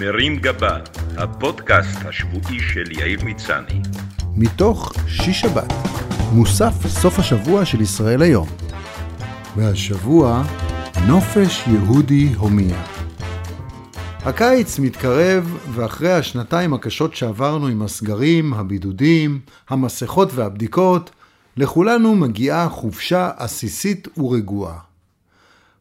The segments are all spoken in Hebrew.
מרים גבה, הפודקאסט השבועי של יאיר מצני. מתוך שיש שבת, מוסף סוף השבוע של ישראל היום. והשבוע, נופש יהודי הומיה. הקיץ מתקרב, ואחרי השנתיים הקשות שעברנו עם הסגרים, הבידודים, המסכות והבדיקות, לכולנו מגיעה חופשה עסיסית ורגועה.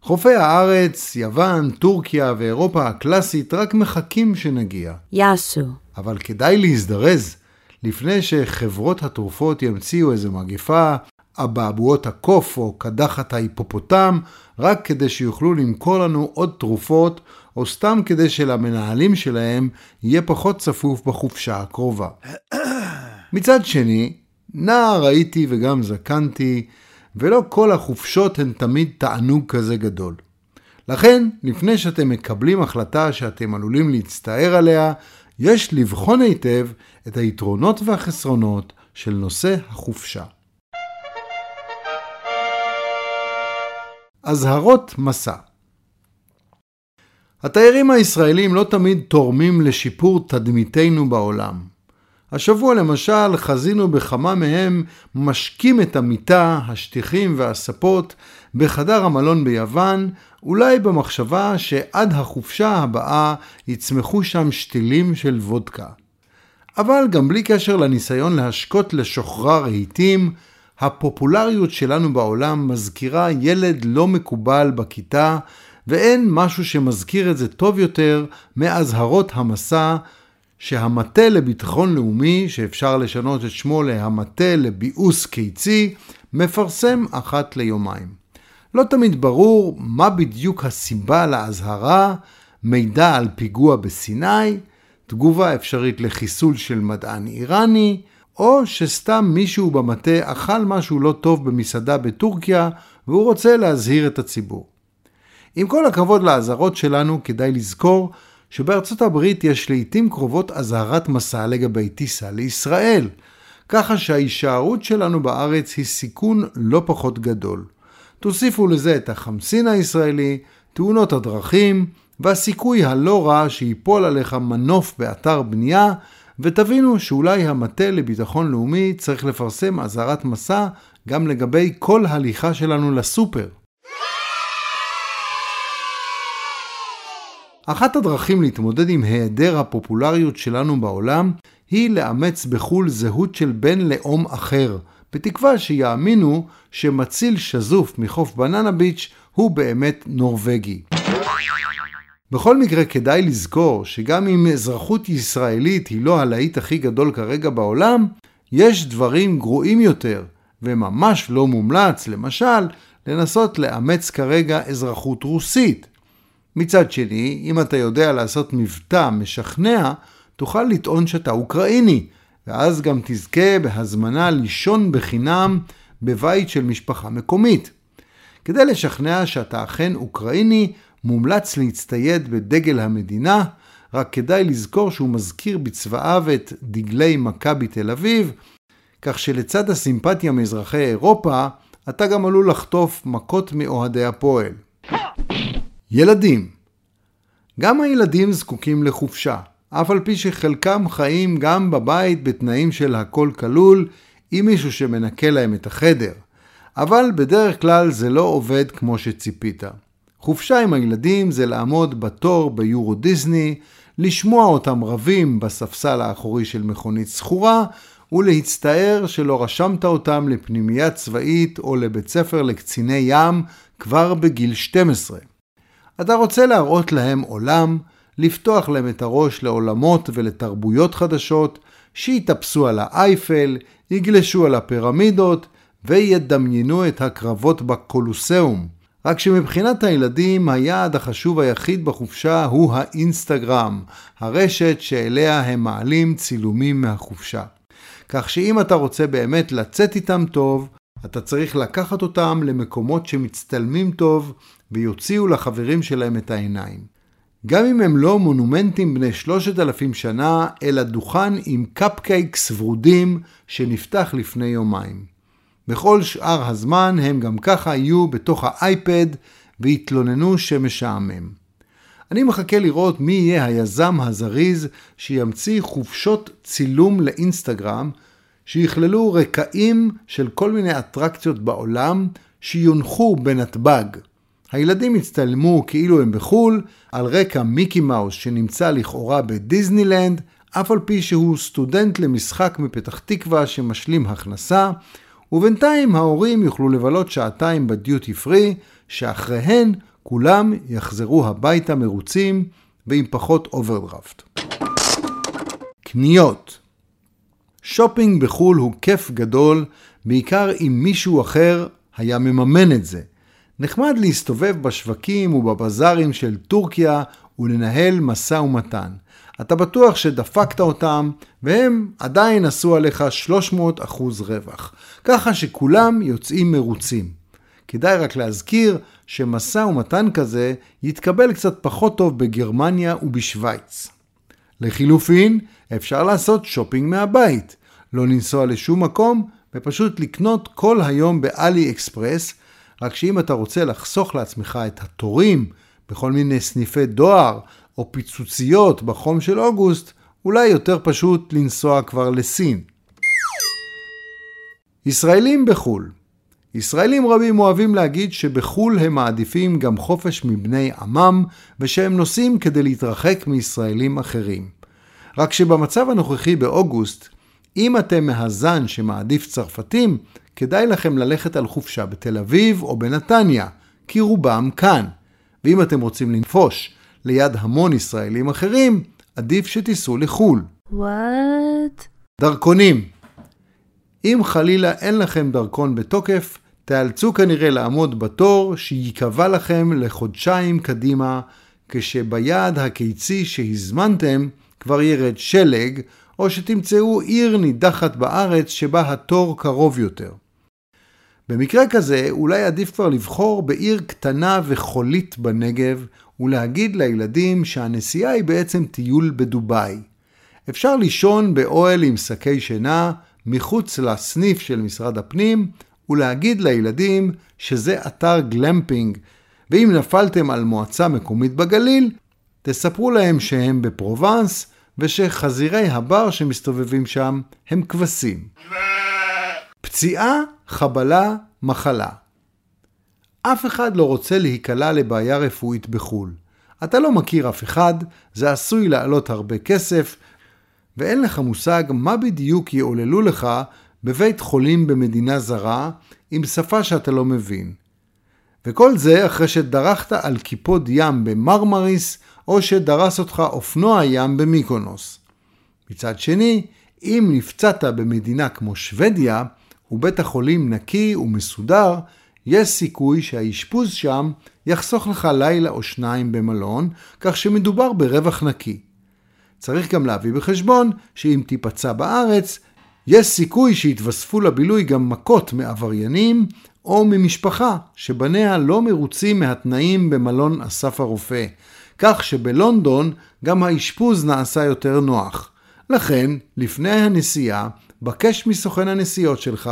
חופי הארץ, יוון, טורקיה ואירופה הקלאסית רק מחכים שנגיע. יאסו. אבל כדאי להזדרז לפני שחברות התרופות ימציאו איזה מגפה, אבעבועות הקוף או קדחת ההיפופוטם, רק כדי שיוכלו למכור לנו עוד תרופות, או סתם כדי שלמנהלים שלהם יהיה פחות צפוף בחופשה הקרובה. מצד שני, נער הייתי וגם זקנתי, ולא כל החופשות הן תמיד תענוג כזה גדול. לכן, לפני שאתם מקבלים החלטה שאתם עלולים להצטער עליה, יש לבחון היטב את היתרונות והחסרונות של נושא החופשה. אזהרות מסע התיירים הישראלים לא תמיד תורמים לשיפור תדמיתנו בעולם. השבוע למשל חזינו בכמה מהם משקים את המיטה, השטיחים והספות בחדר המלון ביוון, אולי במחשבה שעד החופשה הבאה יצמחו שם שתילים של וודקה. אבל גם בלי קשר לניסיון להשקות לשוחרר רהיטים, הפופולריות שלנו בעולם מזכירה ילד לא מקובל בכיתה, ואין משהו שמזכיר את זה טוב יותר מאזהרות המסע שהמטה לביטחון לאומי, שאפשר לשנות את שמו להמטה לביאוס קיצי, מפרסם אחת ליומיים. לא תמיד ברור מה בדיוק הסיבה לאזהרה, מידע על פיגוע בסיני, תגובה אפשרית לחיסול של מדען איראני, או שסתם מישהו במטה אכל משהו לא טוב במסעדה בטורקיה והוא רוצה להזהיר את הציבור. עם כל הכבוד לאזהרות שלנו, כדאי לזכור שבארצות הברית יש לעיתים קרובות אזהרת מסע לגבי טיסה לישראל, ככה שההישארות שלנו בארץ היא סיכון לא פחות גדול. תוסיפו לזה את החמסין הישראלי, תאונות הדרכים, והסיכוי הלא רע שיפול עליך מנוף באתר בנייה, ותבינו שאולי המטה לביטחון לאומי צריך לפרסם אזהרת מסע גם לגבי כל הליכה שלנו לסופר. אחת הדרכים להתמודד עם היעדר הפופולריות שלנו בעולם היא לאמץ בחו"ל זהות של בן לאום אחר, בתקווה שיאמינו שמציל שזוף מחוף בננה ביץ' הוא באמת נורבגי. בכל מקרה כדאי לזכור שגם אם אזרחות ישראלית היא לא הלהיט הכי גדול כרגע בעולם, יש דברים גרועים יותר, וממש לא מומלץ, למשל, לנסות לאמץ כרגע אזרחות רוסית. מצד שני, אם אתה יודע לעשות מבטא משכנע, תוכל לטעון שאתה אוקראיני, ואז גם תזכה בהזמנה לישון בחינם בבית של משפחה מקומית. כדי לשכנע שאתה אכן אוקראיני, מומלץ להצטייד בדגל המדינה, רק כדאי לזכור שהוא מזכיר בצבעיו את דגלי מכבי תל אביב, כך שלצד הסימפתיה מאזרחי אירופה, אתה גם עלול לחטוף מכות מאוהדי הפועל. ילדים גם הילדים זקוקים לחופשה, אף על פי שחלקם חיים גם בבית בתנאים של הכל כלול, עם מישהו שמנקה להם את החדר. אבל בדרך כלל זה לא עובד כמו שציפית. חופשה עם הילדים זה לעמוד בתור ביורו דיסני, לשמוע אותם רבים בספסל האחורי של מכונית סחורה, ולהצטער שלא רשמת אותם לפנימייה צבאית או לבית ספר לקציני ים כבר בגיל 12. אתה רוצה להראות להם עולם, לפתוח להם את הראש לעולמות ולתרבויות חדשות, שיתאפסו על האייפל, יגלשו על הפירמידות וידמיינו את הקרבות בקולוסיאום. רק שמבחינת הילדים היעד החשוב היחיד בחופשה הוא האינסטגרם, הרשת שאליה הם מעלים צילומים מהחופשה. כך שאם אתה רוצה באמת לצאת איתם טוב, אתה צריך לקחת אותם למקומות שמצטלמים טוב ויוציאו לחברים שלהם את העיניים. גם אם הם לא מונומנטים בני שלושת אלפים שנה, אלא דוכן עם קפקייקס ורודים שנפתח לפני יומיים. בכל שאר הזמן הם גם ככה יהיו בתוך האייפד ויתלוננו שמשעמם. אני מחכה לראות מי יהיה היזם הזריז שימציא חופשות צילום לאינסטגרם שיכללו רקעים של כל מיני אטרקציות בעולם שיונחו בנתב"ג. הילדים יצטלמו כאילו הם בחו"ל, על רקע מיקי מאוס שנמצא לכאורה בדיסנילנד, אף על פי שהוא סטודנט למשחק מפתח תקווה שמשלים הכנסה, ובינתיים ההורים יוכלו לבלות שעתיים בדיוטי פרי, שאחריהן כולם יחזרו הביתה מרוצים ועם פחות אוברדרפט. קניות שופינג בחו"ל הוא כיף גדול, בעיקר אם מישהו אחר היה מממן את זה. נחמד להסתובב בשווקים ובבזארים של טורקיה ולנהל משא ומתן. אתה בטוח שדפקת אותם, והם עדיין עשו עליך 300 אחוז רווח. ככה שכולם יוצאים מרוצים. כדאי רק להזכיר שמשא ומתן כזה יתקבל קצת פחות טוב בגרמניה ובשוויץ. לחילופין, אפשר לעשות שופינג מהבית. לא לנסוע לשום מקום, ופשוט לקנות כל היום באלי אקספרס, רק שאם אתה רוצה לחסוך לעצמך את התורים בכל מיני סניפי דואר או פיצוציות בחום של אוגוסט, אולי יותר פשוט לנסוע כבר לסין. ישראלים בחו"ל ישראלים רבים אוהבים להגיד שבחו"ל הם מעדיפים גם חופש מבני עמם, ושהם נוסעים כדי להתרחק מישראלים אחרים. רק שבמצב הנוכחי באוגוסט, אם אתם מהזן שמעדיף צרפתים, כדאי לכם ללכת על חופשה בתל אביב או בנתניה, כי רובם כאן. ואם אתם רוצים לנפוש ליד המון ישראלים אחרים, עדיף שתיסעו לחו"ל. What? דרכונים אם חלילה אין לכם דרכון בתוקף, תיאלצו כנראה לעמוד בתור שייקבע לכם לחודשיים קדימה, כשביעד הקיצי שהזמנתם כבר ירד שלג, או שתמצאו עיר נידחת בארץ שבה התור קרוב יותר. במקרה כזה, אולי עדיף כבר לבחור בעיר קטנה וחולית בנגב, ולהגיד לילדים שהנסיעה היא בעצם טיול בדובאי. אפשר לישון באוהל עם שקי שינה, מחוץ לסניף של משרד הפנים, ולהגיד לילדים שזה אתר גלמפינג, ואם נפלתם על מועצה מקומית בגליל, תספרו להם שהם בפרובנס, ושחזירי הבר שמסתובבים שם הם כבשים. פציעה, חבלה, מחלה. אף אחד לא רוצה להיקלע לבעיה רפואית בחו"ל. אתה לא מכיר אף אחד, זה עשוי לעלות הרבה כסף, ואין לך מושג מה בדיוק יעוללו לך בבית חולים במדינה זרה, עם שפה שאתה לא מבין. וכל זה אחרי שדרכת על קיפוד ים במרמריס, או שדרס אותך אופנוע ים במיקונוס. מצד שני, אם נפצעת במדינה כמו שוודיה, ובית החולים נקי ומסודר, יש סיכוי שהאשפוז שם יחסוך לך לילה או שניים במלון, כך שמדובר ברווח נקי. צריך גם להביא בחשבון שאם תיפצע בארץ, יש סיכוי שיתווספו לבילוי גם מכות מעבריינים או ממשפחה שבניה לא מרוצים מהתנאים במלון אסף הרופא, כך שבלונדון גם האשפוז נעשה יותר נוח. לכן, לפני הנסיעה, בקש מסוכן הנסיעות שלך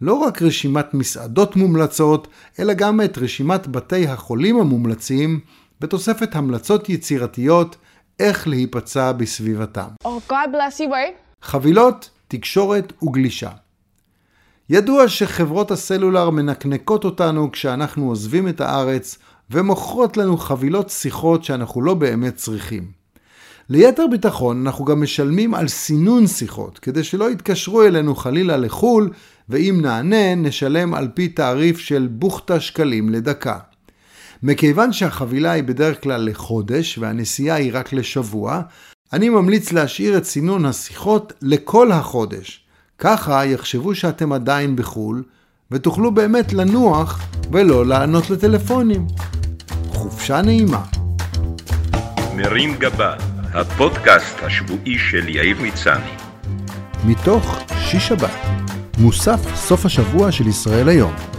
לא רק רשימת מסעדות מומלצות, אלא גם את רשימת בתי החולים המומלצים, בתוספת המלצות יצירתיות איך להיפצע בסביבתם. Oh, God bless you, word. חבילות, תקשורת וגלישה. ידוע שחברות הסלולר מנקנקות אותנו כשאנחנו עוזבים את הארץ ומוכרות לנו חבילות שיחות שאנחנו לא באמת צריכים. ליתר ביטחון אנחנו גם משלמים על סינון שיחות, כדי שלא יתקשרו אלינו חלילה לחו"ל, ואם נענה נשלם על פי תעריף של בוכטה שקלים לדקה. מכיוון שהחבילה היא בדרך כלל לחודש והנסיעה היא רק לשבוע, אני ממליץ להשאיר את סינון השיחות לכל החודש. ככה יחשבו שאתם עדיין בחו"ל, ותוכלו באמת לנוח ולא לענות לטלפונים. חופשה נעימה. מרים גבה, הפודקאסט השבועי של יאיר מצני. מתוך שיש שבת, מוסף סוף השבוע של ישראל היום.